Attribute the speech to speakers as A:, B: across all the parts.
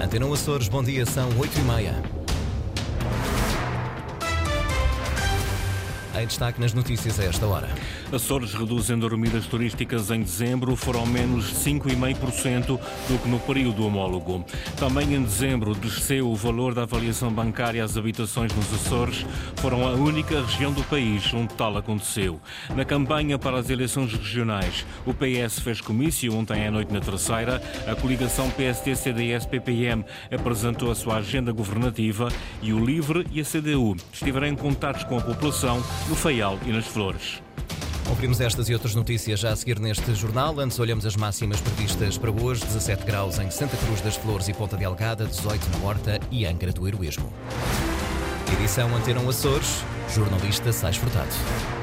A: Antena Açores, bom dia, são 8h30. Em destaque nas notícias a esta hora.
B: Açores reduzem dormidas turísticas em dezembro, foram menos 5,5% do que no período homólogo. Também em dezembro desceu o valor da avaliação bancária às habitações nos Açores, foram a única região do país onde tal aconteceu. Na campanha para as eleições regionais, o PS fez comício ontem à noite na terceira, a coligação PSD-CDS-PPM apresentou a sua agenda governativa e o LIVRE e a CDU estiveram em contatos com a população no Faial e nas Flores.
A: Ouvimos estas e outras notícias já a seguir neste jornal. Antes olhamos as máximas previstas para hoje: 17 graus em Santa Cruz das Flores e Ponta Delgada, 18 na Horta e Angra do Heroísmo. Edição Antena Açores, jornalista Sais Furtado.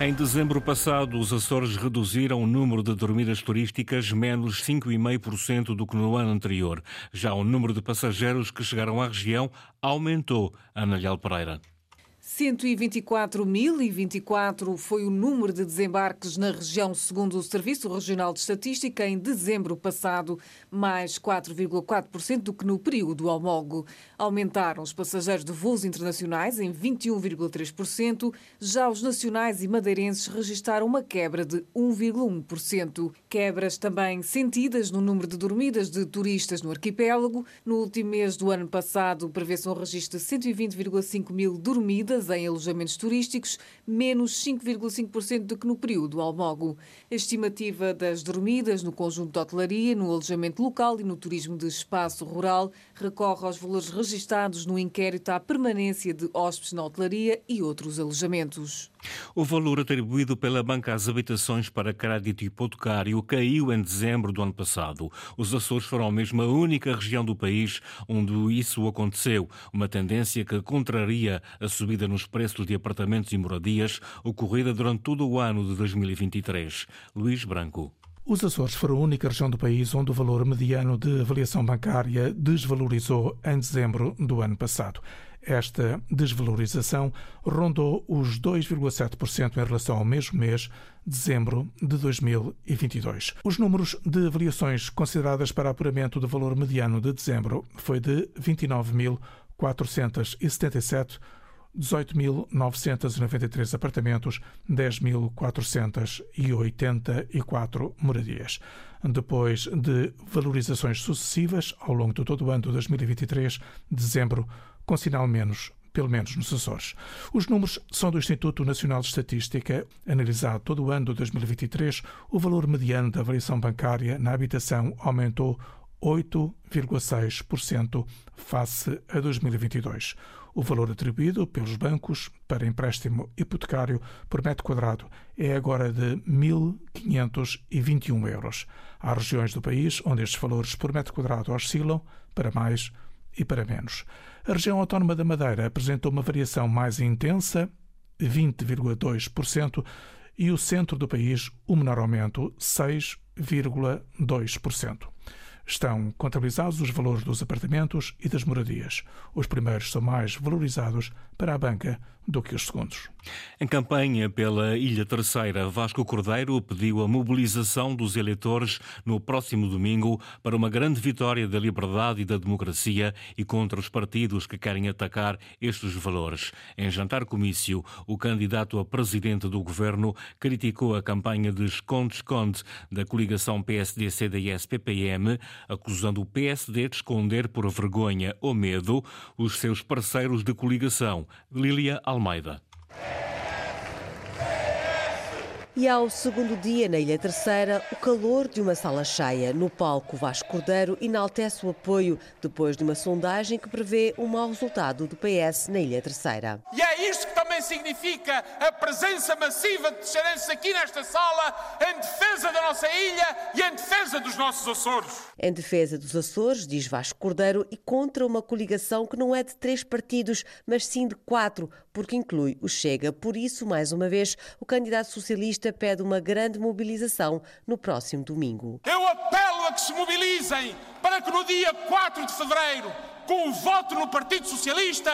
B: Em dezembro passado, os Açores reduziram o número de dormidas turísticas menos 5,5% do que no ano anterior. Já o número de passageiros que chegaram à região aumentou. Ana Leal Pereira.
C: 124.024 foi o número de desembarques na região, segundo o Serviço Regional de Estatística, em dezembro passado, mais 4,4% do que no período homólogo. Aumentaram os passageiros de voos internacionais em 21,3%, já os nacionais e madeirenses registaram uma quebra de 1,1%. Quebras também sentidas no número de dormidas de turistas no arquipélago. No último mês do ano passado, prevê-se um registro de 120,5 mil dormidas em alojamentos turísticos, menos 5,5% do que no período almogo. A estimativa das dormidas no conjunto de hotelaria, no alojamento local e no turismo de espaço rural recorre aos valores registados no inquérito à permanência de hóspedes na hotelaria e outros alojamentos.
B: O valor atribuído pela Banca às habitações para crédito hipotecário caiu em dezembro do ano passado. Os Açores foram mesmo a única região do país onde isso aconteceu, uma tendência que contraria a subida nos preços de apartamentos e moradias ocorrida durante todo o ano de 2023. Luís Branco.
D: Os Açores foram a única região do país onde o valor mediano de avaliação bancária desvalorizou em dezembro do ano passado. Esta desvalorização rondou os 2,7% em relação ao mesmo mês, dezembro de 2022. Os números de avaliações consideradas para apuramento do valor mediano de dezembro foi de 29.477 18.993 apartamentos, 10.484 moradias. Depois de valorizações sucessivas ao longo de todo o ano de 2023, dezembro, com sinal menos pelo menos nos Açores. Os números são do Instituto Nacional de Estatística. Analisado todo o ano de 2023, o valor mediano da variação bancária na habitação aumentou 8,6% face a 2022. O valor atribuído pelos bancos para empréstimo hipotecário por metro quadrado é agora de 1.521 euros. Há regiões do país onde estes valores por metro quadrado oscilam para mais e para menos. A região autónoma da Madeira apresentou uma variação mais intensa, 20,2%, e o centro do país, o menor aumento, 6,2% estão contabilizados os valores dos apartamentos e das moradias. Os primeiros são mais valorizados para a banca do que os segundos.
B: Em campanha pela Ilha Terceira, Vasco Cordeiro pediu a mobilização dos eleitores no próximo domingo para uma grande vitória da liberdade e da democracia e contra os partidos que querem atacar estes valores. Em jantar comício, o candidato a presidente do governo criticou a campanha de esconde-esconde da coligação PSD-CDS-PPM, acusando o PSD de esconder por vergonha ou medo os seus parceiros de coligação. Lília Almeida.
E: E ao segundo dia na Ilha Terceira, o calor de uma sala cheia. No palco, Vasco Cordeiro enaltece o apoio depois de uma sondagem que prevê um mau resultado do PS na Ilha Terceira.
F: E é que também significa a presença massiva de terceirenses aqui nesta sala em defesa da nossa ilha e em defesa dos nossos Açores.
E: Em defesa dos Açores, diz Vasco Cordeiro, e contra uma coligação que não é de três partidos, mas sim de quatro, porque inclui o Chega. Por isso, mais uma vez, o candidato socialista pede uma grande mobilização no próximo domingo.
F: Eu apelo a que se mobilizem para que no dia 4 de fevereiro, com o voto no Partido Socialista,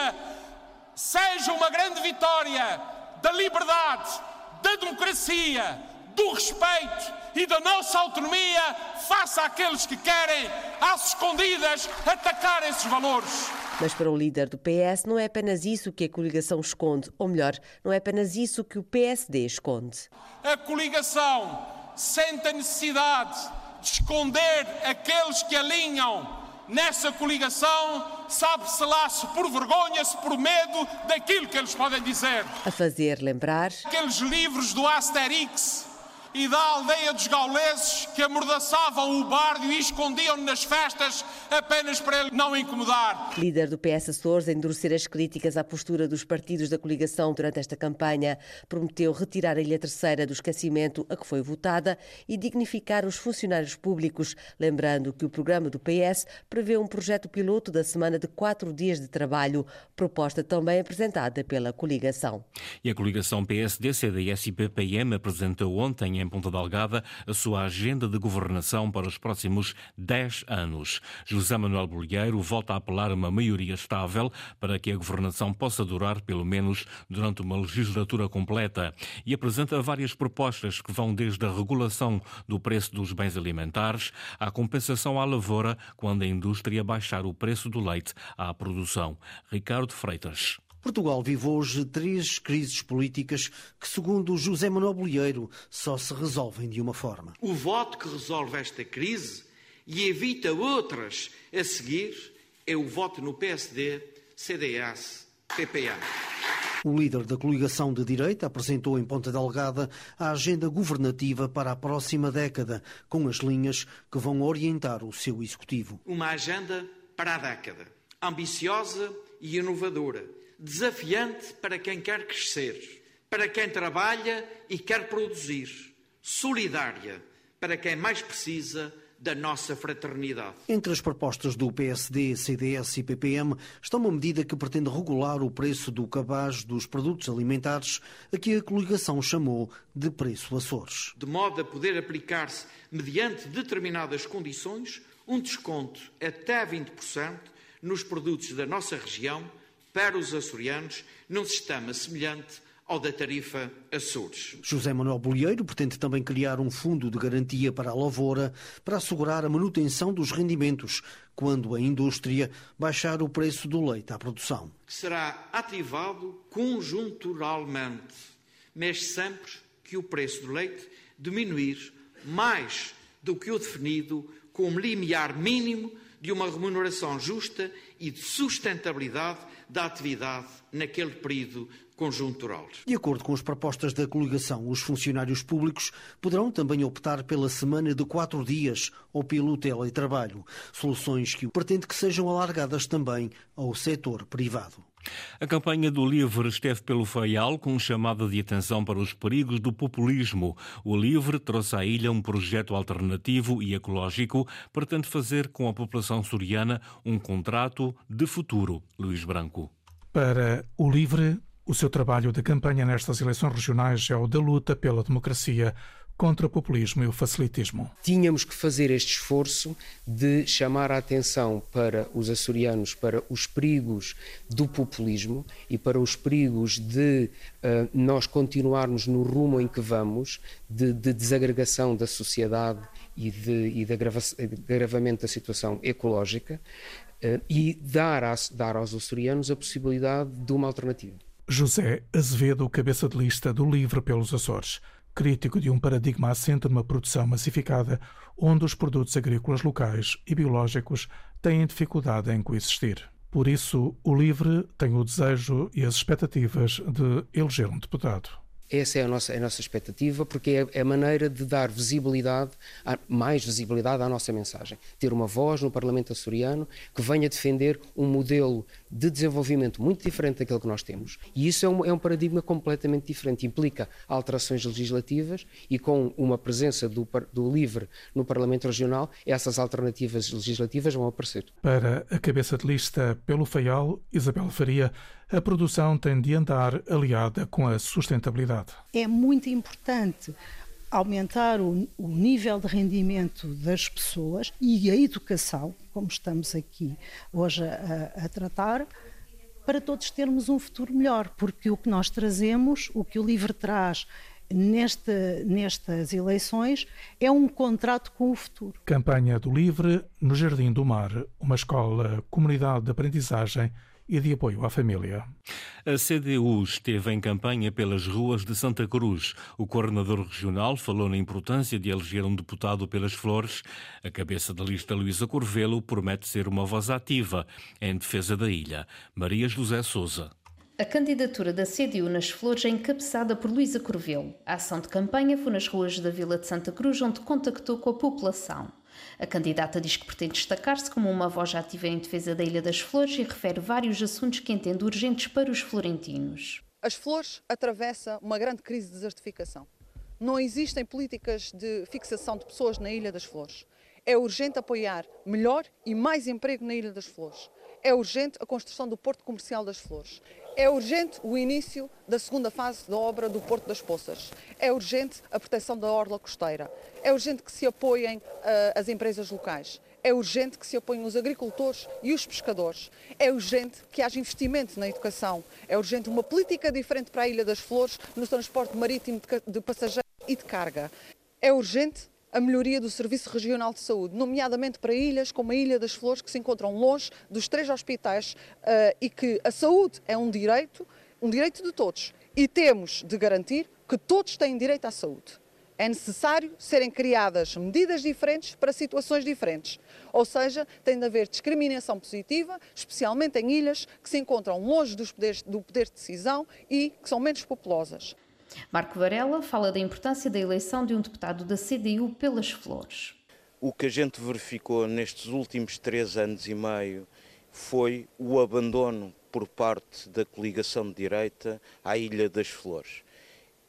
F: seja uma grande vitória da liberdade, da democracia, do respeito e da nossa autonomia face àqueles que querem, às escondidas, atacar esses valores.
E: Mas para o líder do PS não é apenas isso que a coligação esconde, ou melhor, não é apenas isso que o PSD esconde.
F: A coligação sente a necessidade de esconder aqueles que alinham nessa coligação, sabe-se lá se por vergonha, se por medo daquilo que eles podem dizer.
E: A fazer lembrar.
F: Aqueles livros do Asterix e da aldeia dos gauleses que amordaçavam o bardo e escondiam nas festas apenas para ele não incomodar.
E: Líder do PS Açores, a endurecer as críticas à postura dos partidos da coligação durante esta campanha, prometeu retirar a Ilha Terceira do esquecimento a que foi votada e dignificar os funcionários públicos, lembrando que o programa do PS prevê um projeto piloto da semana de quatro dias de trabalho, proposta também apresentada pela coligação.
B: E a coligação PSD, CDS e PPM apresentou ontem em Ponta Delgada a sua agenda de governação para os próximos 10 anos. José Manuel Bolheiro volta a apelar a uma maioria estável para que a governação possa durar pelo menos durante uma legislatura completa e apresenta várias propostas que vão desde a regulação do preço dos bens alimentares à compensação à lavoura quando a indústria baixar o preço do leite à produção. Ricardo Freitas.
G: Portugal vive hoje três crises políticas que, segundo José Manuel Bolheiro, só se resolvem de uma forma.
H: O voto que resolve esta crise e evita outras a seguir é o voto no PSD, CDS, PPM.
G: O líder da coligação de direita apresentou em Ponta Delgada a agenda governativa para a próxima década, com as linhas que vão orientar o seu executivo.
H: Uma agenda para a década, ambiciosa e inovadora desafiante para quem quer crescer, para quem trabalha e quer produzir, solidária para quem mais precisa da nossa fraternidade.
G: Entre as propostas do PSD, CDS e PPM está uma medida que pretende regular o preço do cabaz dos produtos alimentares, a que a coligação chamou de preço Açores.
H: De modo a poder aplicar-se, mediante determinadas condições, um desconto até 20% nos produtos da nossa região para os açorianos num sistema semelhante ao da tarifa Açores.
G: José Manuel Bolieiro pretende também criar um fundo de garantia para a lavoura para assegurar a manutenção dos rendimentos quando a indústria baixar o preço do leite à produção.
H: Será ativado conjunturalmente, mas sempre que o preço do leite diminuir mais do que o definido como limiar mínimo de uma remuneração justa e de sustentabilidade da atividade naquele período conjuntural.
G: De acordo com as propostas da coligação, os funcionários públicos poderão também optar pela semana de quatro dias ou pelo teletrabalho, soluções que pretende que sejam alargadas também ao setor privado.
B: A campanha do LIVRE esteve pelo Faial com um chamado de atenção para os perigos do populismo. O LIVRE trouxe à ilha um projeto alternativo e ecológico, pretende fazer com a população soriana um contrato de futuro. Luís Branco.
D: Para o LIVRE, o seu trabalho de campanha nestas eleições regionais é o da luta pela democracia contra o populismo e o facilitismo.
I: Tínhamos que fazer este esforço de chamar a atenção para os açorianos para os perigos do populismo e para os perigos de uh, nós continuarmos no rumo em que vamos, de, de desagregação da sociedade e de, e de, agrava, agravamento da situação ecológica, uh, e dar, a, dar aos açorianos a possibilidade de uma alternativa.
D: José Azevedo, cabeça de lista do Livre pelos Açores, crítico de um paradigma assente numa produção massificada, onde os produtos agrícolas locais e biológicos têm dificuldade em coexistir. Por isso, o Livre tem o desejo e as expectativas de eleger um deputado.
I: Essa é a nossa, a nossa expectativa, porque é, é a maneira de dar visibilidade, mais visibilidade à nossa mensagem. Ter uma voz no Parlamento açoriano que venha defender um modelo de desenvolvimento muito diferente daquele que nós temos. E isso é um, é um paradigma completamente diferente. Implica alterações legislativas e com uma presença do, do LIVRE no Parlamento Regional, essas alternativas legislativas vão aparecer.
D: Para a cabeça de lista pelo FAIAL, Isabel Faria, a produção tem de andar aliada com a sustentabilidade.
J: É muito importante aumentar o, o, nível de rendimento das pessoas e a educação, como estamos aqui hoje a, a, tratar, para todos termos um futuro melhor, porque o que nós trazemos, o que o LIVRE traz, neste, nestas eleições é um contrato com o futuro.
D: Campanha do Livre no Jardim do Mar, uma escola, comunidade de aprendizagem e de apoio à família.
B: A CDU esteve em campanha pelas ruas de Santa Cruz. O coordenador regional falou na importância de eleger um deputado pelas flores. A cabeça da lista Luísa Corvelo promete ser uma voz ativa em defesa da ilha. Maria José Souza.
K: A candidatura da CDU nas Flores é encabeçada por Luísa Corvelo. A ação de campanha foi nas ruas da Vila de Santa Cruz, onde contactou com a população. A candidata diz que pretende destacar-se como uma voz ativa em defesa da Ilha das Flores e refere vários assuntos que entende urgentes para os florentinos.
L: As Flores atravessa uma grande crise de desertificação. Não existem políticas de fixação de pessoas na Ilha das Flores. É urgente apoiar melhor e mais emprego na Ilha das Flores. É urgente a construção do Porto Comercial das Flores. É urgente o início da segunda fase da obra do Porto das Poças. É urgente a proteção da orla costeira. É urgente que se apoiem uh, as empresas locais. É urgente que se apoiem os agricultores e os pescadores. É urgente que haja investimento na educação. É urgente uma política diferente para a Ilha das Flores no transporte marítimo de passageiros e de carga. É urgente a melhoria do Serviço Regional de Saúde, nomeadamente para ilhas como a Ilha das Flores, que se encontram longe dos três hospitais uh, e que a saúde é um direito, um direito de todos. E temos de garantir que todos têm direito à saúde. É necessário serem criadas medidas diferentes para situações diferentes. Ou seja, tem de haver discriminação positiva, especialmente em ilhas que se encontram longe poderes, do poder de decisão e que são menos populosas.
K: Marco Varela fala da importância da eleição de um deputado da CDU pelas Flores.
M: O que a gente verificou nestes últimos três anos e meio foi o abandono por parte da coligação de direita à Ilha das Flores.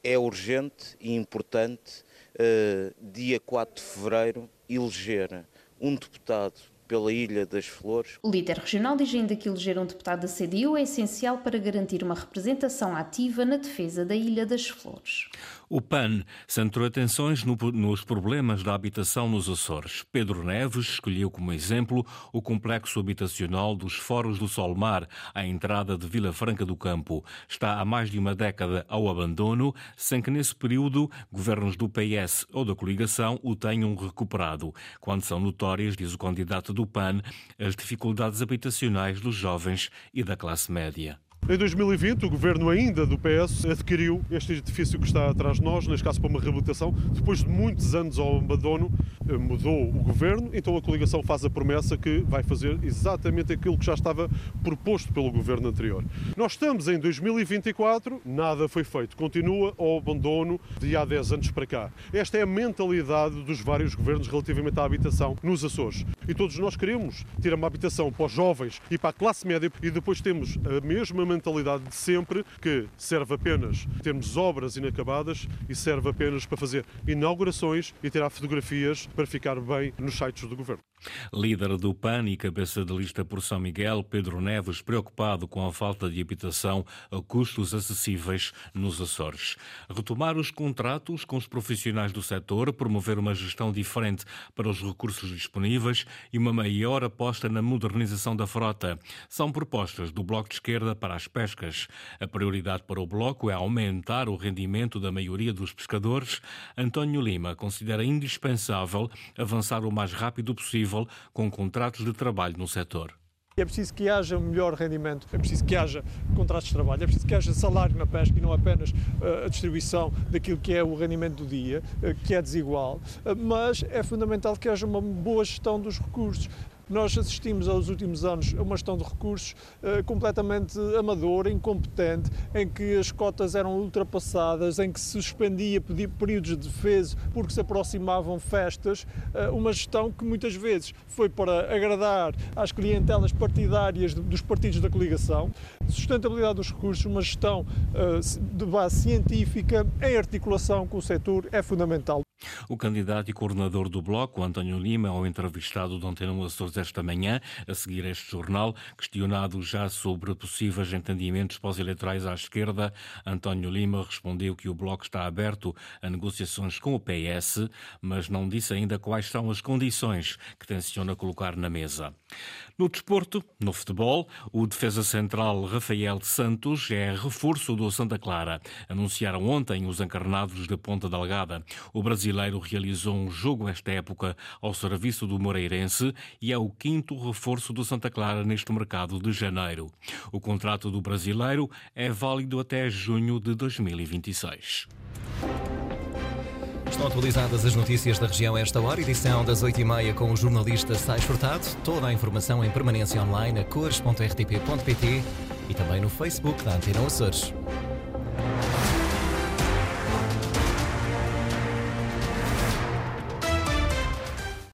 M: É urgente e importante, uh, dia 4 de fevereiro, eleger um deputado pela Ilha das Flores.
K: O líder regional diz ainda que eleger um deputado da CDU é essencial para garantir uma representação ativa na defesa da Ilha das Flores.
B: O PAN centrou atenções no, nos problemas da habitação nos Açores. Pedro Neves escolheu como exemplo o complexo habitacional dos Foros do Solmar, à entrada de Vila Franca do Campo. Está há mais de uma década ao abandono, sem que nesse período governos do PS ou da coligação o tenham recuperado. Quando são notórias, diz o candidato do PAN, as dificuldades habitacionais dos jovens e da classe média.
N: Em 2020, o governo ainda do PS adquiriu este edifício que está atrás de nós, neste caso para uma reabilitação. Depois de muitos anos ao abandono, eh, mudou o governo, então a coligação faz a promessa que vai fazer exatamente aquilo que já estava proposto pelo governo anterior. Nós estamos em 2024, nada foi feito. Continua ao abandono de há 10 anos para cá. Esta é a mentalidade dos vários governos relativamente à habitação nos Açores. E todos nós queremos ter uma habitação para os jovens e para a classe média e depois temos a mesma mentalidade de sempre que serve apenas termos obras inacabadas e serve apenas para fazer inaugurações e tirar fotografias para ficar bem nos sites do governo.
B: Líder do PAN e cabeça de lista por São Miguel, Pedro Neves, preocupado com a falta de habitação a custos acessíveis nos Açores. Retomar os contratos com os profissionais do setor, promover uma gestão diferente para os recursos disponíveis e uma maior aposta na modernização da frota. São propostas do Bloco de Esquerda para as pescas. A prioridade para o Bloco é aumentar o rendimento da maioria dos pescadores. António Lima considera indispensável avançar o mais rápido possível com contratos de trabalho no setor.
O: É preciso que haja melhor rendimento, é preciso que haja contratos de trabalho, é preciso que haja salário na pesca e não apenas uh, a distribuição daquilo que é o rendimento do dia, uh, que é desigual, uh, mas é fundamental que haja uma boa gestão dos recursos. Nós assistimos aos últimos anos a uma gestão de recursos uh, completamente amadora, incompetente, em que as cotas eram ultrapassadas, em que se suspendia períodos de defesa porque se aproximavam festas, uh, uma gestão que muitas vezes foi para agradar às clientelas partidárias dos partidos da coligação. Sustentabilidade dos recursos, uma gestão uh, de base científica em articulação com o setor é fundamental.
B: O candidato e coordenador do Bloco, António Lima, ao entrevistado de Antena Açores esta manhã, a seguir este jornal, questionado já sobre possíveis entendimentos pós-eleitorais à esquerda, António Lima respondeu que o Bloco está aberto a negociações com o PS, mas não disse ainda quais são as condições que tenciona colocar na mesa. No desporto, no futebol, o defesa central Rafael Santos é reforço do Santa Clara. Anunciaram ontem os encarnados de Ponta Delgada. O brasileiro realizou um jogo esta época ao serviço do Moreirense e é o quinto reforço do Santa Clara neste mercado de janeiro. O contrato do brasileiro é válido até junho de 2026.
G: Estão atualizadas as notícias da região a esta hora, edição das 8h30 com o jornalista Sais Furtado. Toda a informação em permanência online a cores.rtp.pt e também no Facebook da Antena Açores.